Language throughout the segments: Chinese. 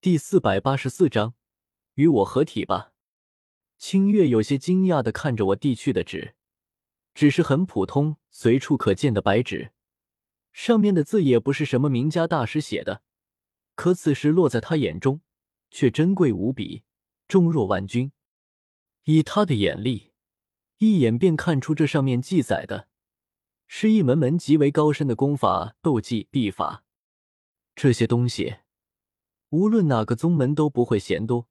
第四百八十四章，与我合体吧。清月有些惊讶的看着我递去的纸，只是很普通、随处可见的白纸，上面的字也不是什么名家大师写的，可此时落在他眼中，却珍贵无比，重若万钧。以他的眼力，一眼便看出这上面记载的是一门门极为高深的功法、斗技、秘法，这些东西。无论哪个宗门都不会嫌多，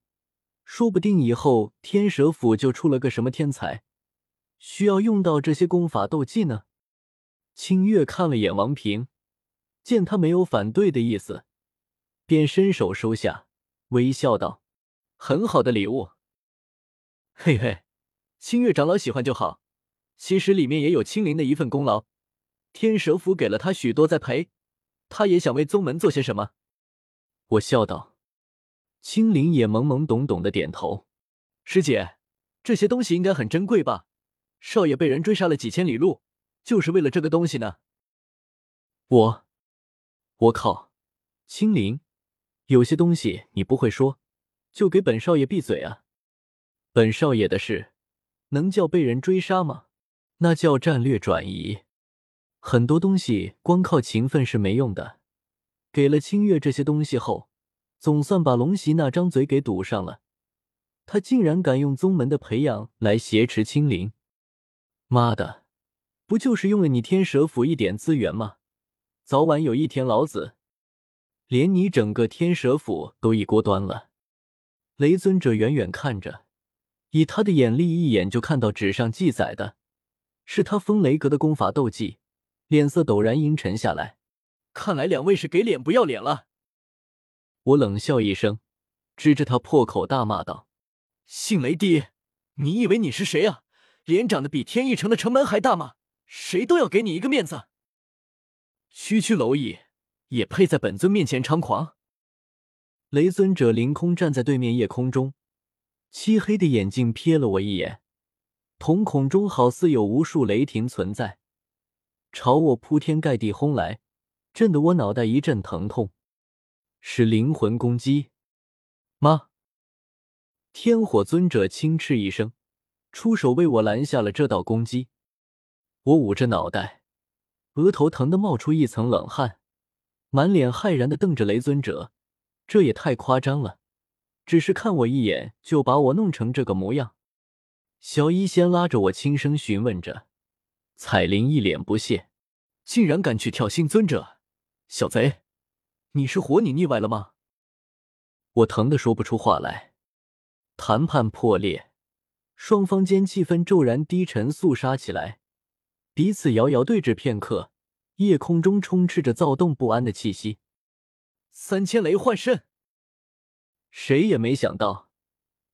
说不定以后天蛇府就出了个什么天才，需要用到这些功法斗技呢。清月看了眼王平，见他没有反对的意思，便伸手收下，微笑道：“很好的礼物。嘿嘿，清月长老喜欢就好。其实里面也有青灵的一份功劳，天蛇府给了他许多栽培，他也想为宗门做些什么。”我笑道：“青灵也懵懵懂懂的点头。师姐，这些东西应该很珍贵吧？少爷被人追杀了几千里路，就是为了这个东西呢。”我，我靠！青灵，有些东西你不会说，就给本少爷闭嘴啊！本少爷的事，能叫被人追杀吗？那叫战略转移。很多东西光靠勤奋是没用的。给了清月这些东西后，总算把龙袭那张嘴给堵上了。他竟然敢用宗门的培养来挟持青灵！妈的，不就是用了你天蛇府一点资源吗？早晚有一天，老子连你整个天蛇府都一锅端了！雷尊者远远看着，以他的眼力，一眼就看到纸上记载的是他风雷阁的功法斗技，脸色陡然阴沉下来。看来两位是给脸不要脸了。我冷笑一声，指着他破口大骂道：“姓雷的，你以为你是谁啊？脸长得比天翼城的城门还大吗？谁都要给你一个面子。区区蝼蚁也配在本尊面前猖狂？”雷尊者凌空站在对面夜空中，漆黑的眼睛瞥了我一眼，瞳孔中好似有无数雷霆存在，朝我铺天盖地轰来。震得我脑袋一阵疼痛，是灵魂攻击吗？天火尊者轻嗤一声，出手为我拦下了这道攻击。我捂着脑袋，额头疼得冒出一层冷汗，满脸骇然的瞪着雷尊者。这也太夸张了，只是看我一眼就把我弄成这个模样。小医仙拉着我轻声询问着，彩铃一脸不屑，竟然敢去挑衅尊者！小贼，你是活你腻歪了吗？我疼得说不出话来。谈判破裂，双方间气氛骤然低沉肃杀起来，彼此遥遥对峙片刻，夜空中充斥着躁动不安的气息。三千雷幻身，谁也没想到，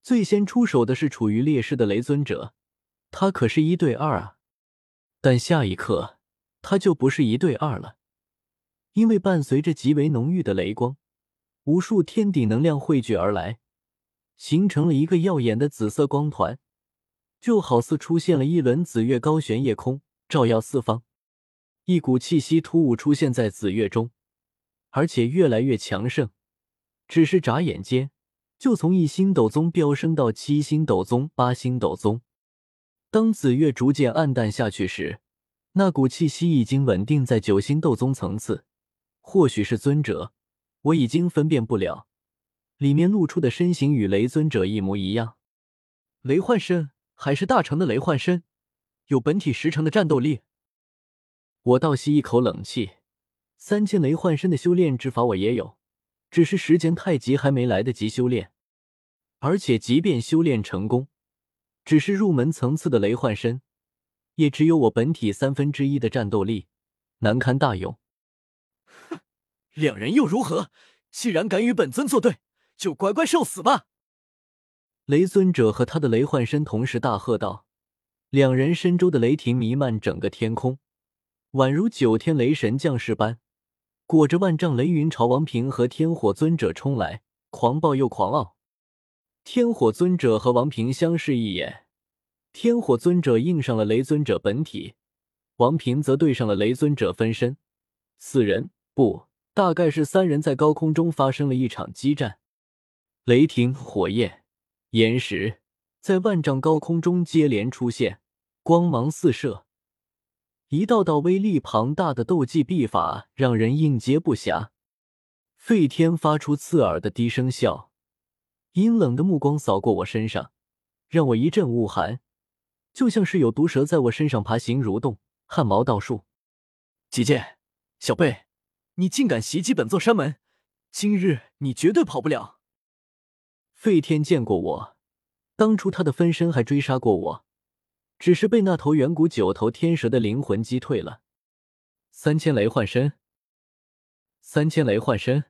最先出手的是处于劣势的雷尊者，他可是一对二啊！但下一刻，他就不是一对二了。因为伴随着极为浓郁的雷光，无数天地能量汇聚而来，形成了一个耀眼的紫色光团，就好似出现了一轮紫月高悬夜空，照耀四方。一股气息突兀出现在紫月中，而且越来越强盛。只是眨眼间，就从一星斗宗飙升到七星斗宗、八星斗宗。当紫月逐渐暗淡下去时，那股气息已经稳定在九星斗宗层次。或许是尊者，我已经分辨不了，里面露出的身形与雷尊者一模一样。雷幻身还是大成的雷幻身，有本体十成的战斗力。我倒吸一口冷气，三千雷幻身的修炼之法我也有，只是时间太急，还没来得及修炼。而且即便修炼成功，只是入门层次的雷幻身，也只有我本体三分之一的战斗力，难堪大用。两人又如何？既然敢与本尊作对，就乖乖受死吧！雷尊者和他的雷幻身同时大喝道。两人身周的雷霆弥漫整个天空，宛如九天雷神降世般，裹着万丈雷云朝王平和天火尊者冲来，狂暴又狂傲。天火尊者和王平相视一眼，天火尊者应上了雷尊者本体，王平则对上了雷尊者分身。四人不。大概是三人在高空中发生了一场激战，雷霆、火焰、岩石在万丈高空中接连出现，光芒四射，一道道威力庞大的斗技臂法让人应接不暇。费天发出刺耳的低声笑，阴冷的目光扫过我身上，让我一阵恶寒，就像是有毒蛇在我身上爬行蠕动，汗毛倒竖。姐姐，小贝，你竟敢袭击本座山门，今日你绝对跑不了！费天见过我，当初他的分身还追杀过我，只是被那头远古九头天蛇的灵魂击退了。三千雷幻身，三千雷幻身。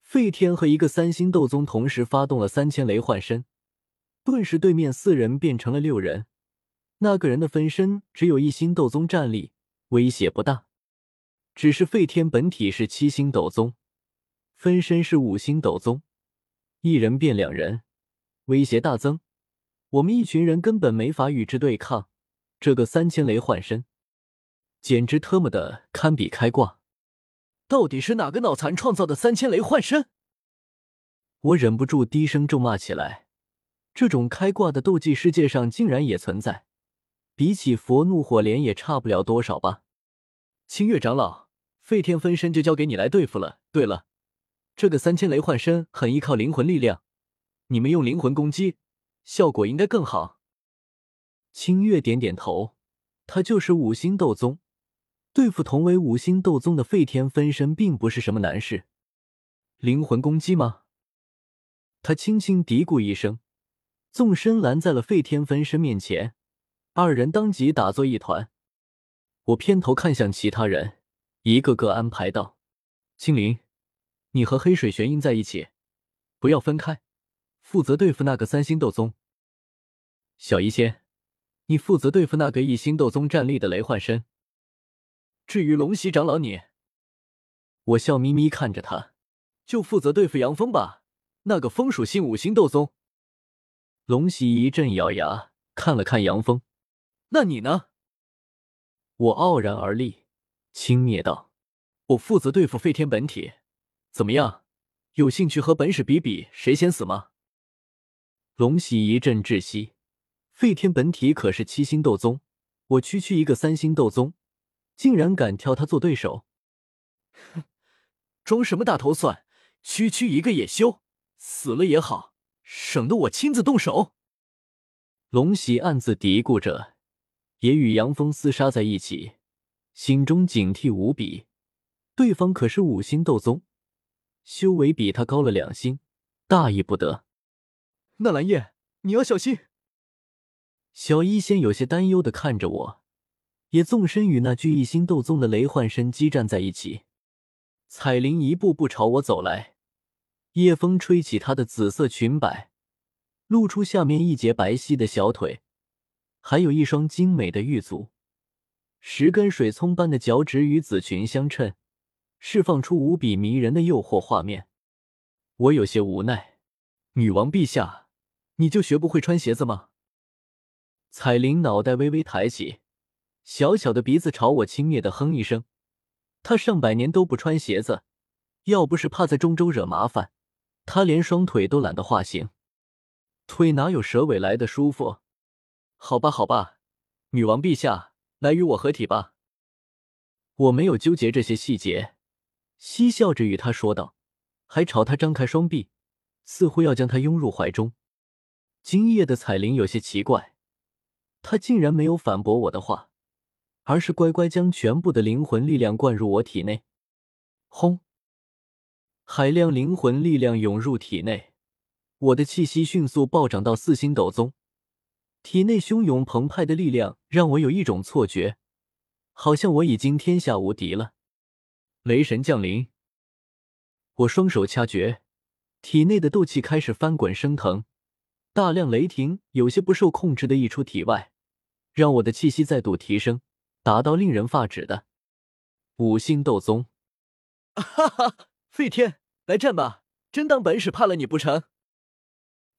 费天和一个三星斗宗同时发动了三千雷幻身，顿时对面四人变成了六人。那个人的分身只有一星斗宗战力，威胁不大。只是费天本体是七星斗宗，分身是五星斗宗，一人变两人，威胁大增。我们一群人根本没法与之对抗。这个三千雷幻身，简直特么的堪比开挂。到底是哪个脑残创造的三千雷幻身？我忍不住低声咒骂起来。这种开挂的斗技，世界上竟然也存在，比起佛怒火莲也差不了多少吧？清月长老，废天分身就交给你来对付了。对了，这个三千雷幻身很依靠灵魂力量，你们用灵魂攻击，效果应该更好。清月点点头，他就是五星斗宗。对付同为五星斗宗的废天分身，并不是什么难事。灵魂攻击吗？他轻轻嘀咕一声，纵身拦在了废天分身面前，二人当即打作一团。我偏头看向其他人，一个个安排道：“青灵，你和黑水玄鹰在一起，不要分开，负责对付那个三星斗宗。小医仙，你负责对付那个一星斗宗战力的雷幻身。”至于龙溪长老你，我笑眯眯看着他，就负责对付杨峰吧，那个风属性五星斗宗。龙溪一阵咬牙，看了看杨峰，那你呢？我傲然而立，轻蔑道：“我负责对付废天本体，怎么样？有兴趣和本使比比谁先死吗？”龙喜一阵窒息，废天本体可是七星斗宗，我区区一个三星斗宗。竟然敢挑他做对手，哼，装什么大头蒜？区区一个野修，死了也好，省得我亲自动手。龙喜暗自嘀咕着，也与杨峰厮杀在一起，心中警惕无比。对方可是五星斗宗，修为比他高了两星，大意不得。纳兰叶，你要小心。小医仙有些担忧的看着我。也纵身与那具一星斗宗的雷幻身激战在一起。彩铃一步步朝我走来，夜风吹起她的紫色裙摆，露出下面一截白皙的小腿，还有一双精美的玉足，十根水葱般的脚趾与紫裙相衬，释放出无比迷人的诱惑画面。我有些无奈，女王陛下，你就学不会穿鞋子吗？彩铃脑袋微微抬起。小小的鼻子朝我轻蔑的哼一声，她上百年都不穿鞋子，要不是怕在中州惹麻烦，她连双腿都懒得化形，腿哪有蛇尾来的舒服？好吧，好吧，女王陛下，来与我合体吧。我没有纠结这些细节，嬉笑着与他说道，还朝他张开双臂，似乎要将他拥入怀中。今夜的彩铃有些奇怪，他竟然没有反驳我的话。而是乖乖将全部的灵魂力量灌入我体内，轰！海量灵魂力量涌入体内，我的气息迅速暴涨到四星斗宗，体内汹涌澎湃的力量让我有一种错觉，好像我已经天下无敌了。雷神降临！我双手掐诀，体内的斗气开始翻滚升腾，大量雷霆有些不受控制的溢出体外，让我的气息再度提升。达到令人发指的五星斗宗，哈哈！废天，来战吧！真当本使怕了你不成？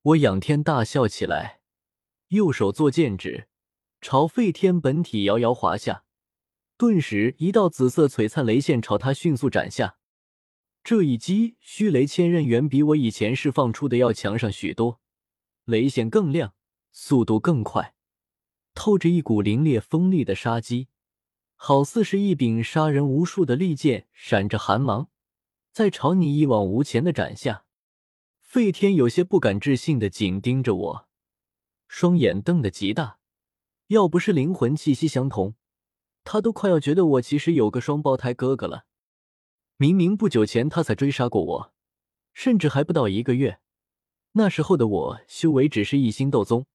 我仰天大笑起来，右手作剑指，朝废天本体遥遥划下，顿时一道紫色璀璨雷线朝他迅速斩下。这一击，虚雷千刃远比我以前释放出的要强上许多，雷线更亮，速度更快，透着一股凛冽锋利的杀机，好似是一柄杀人无数的利剑，闪着寒芒，在朝你一往无前的斩下。费天有些不敢置信的紧盯着我，双眼瞪得极大，要不是灵魂气息相同，他都快要觉得我其实有个双胞胎哥哥了。明明不久前他才追杀过我，甚至还不到一个月。那时候的我修为只是一星斗宗，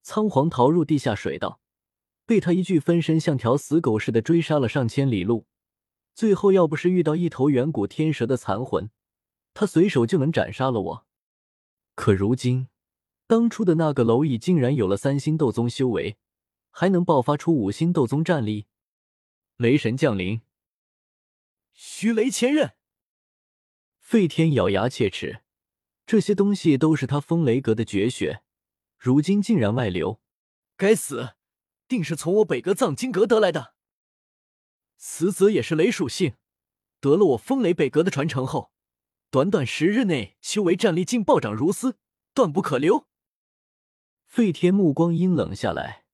仓皇逃入地下水道，被他一具分身像条死狗似的追杀了上千里路。最后要不是遇到一头远古天蛇的残魂，他随手就能斩杀了我。可如今，当初的那个蝼蚁竟然有了三星斗宗修为，还能爆发出五星斗宗战力。雷神降临。虚雷千刃，费天咬牙切齿，这些东西都是他风雷阁的绝学，如今竟然外流，该死，定是从我北阁藏经阁得来的。此子也是雷属性，得了我风雷北阁的传承后，短短十日内修为战力竟暴涨如斯，断不可留。费天目光阴冷下来，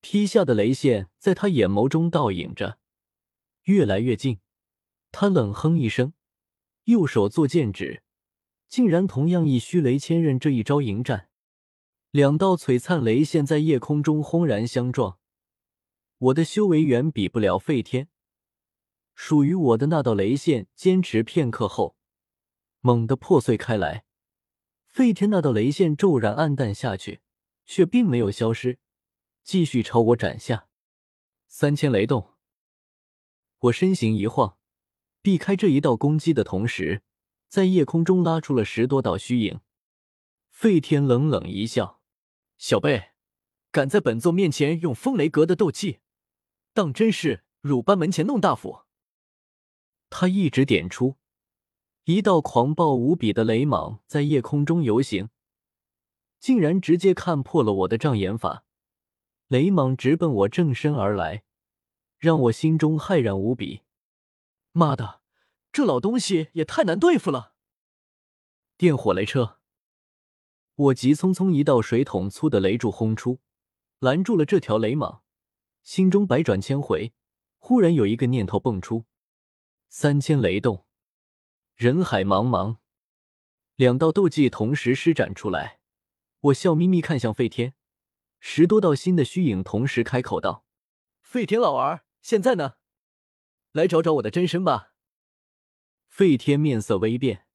劈下的雷线在他眼眸中倒影着，越来越近。他冷哼一声，右手作剑指，竟然同样以虚雷千刃这一招迎战。两道璀璨雷线在夜空中轰然相撞。我的修为远比不了费天，属于我的那道雷线坚持片刻后，猛地破碎开来。费天那道雷线骤然暗淡下去，却并没有消失，继续朝我斩下。三千雷动，我身形一晃。避开这一道攻击的同时，在夜空中拉出了十多道虚影。费天冷冷一笑：“小辈，敢在本座面前用风雷阁的斗技，当真是鲁班门前弄大斧。”他一指点出，一道狂暴无比的雷芒在夜空中游行，竟然直接看破了我的障眼法。雷蟒直奔我正身而来，让我心中骇然无比。妈的，这老东西也太难对付了！电火雷车，我急匆匆一道水桶粗的雷柱轰出，拦住了这条雷蟒。心中百转千回，忽然有一个念头蹦出：三千雷动，人海茫茫，两道斗技同时施展出来。我笑眯眯看向费天，十多道新的虚影同时开口道：“费天老儿，现在呢？”来找找我的真身吧。费天面色微变，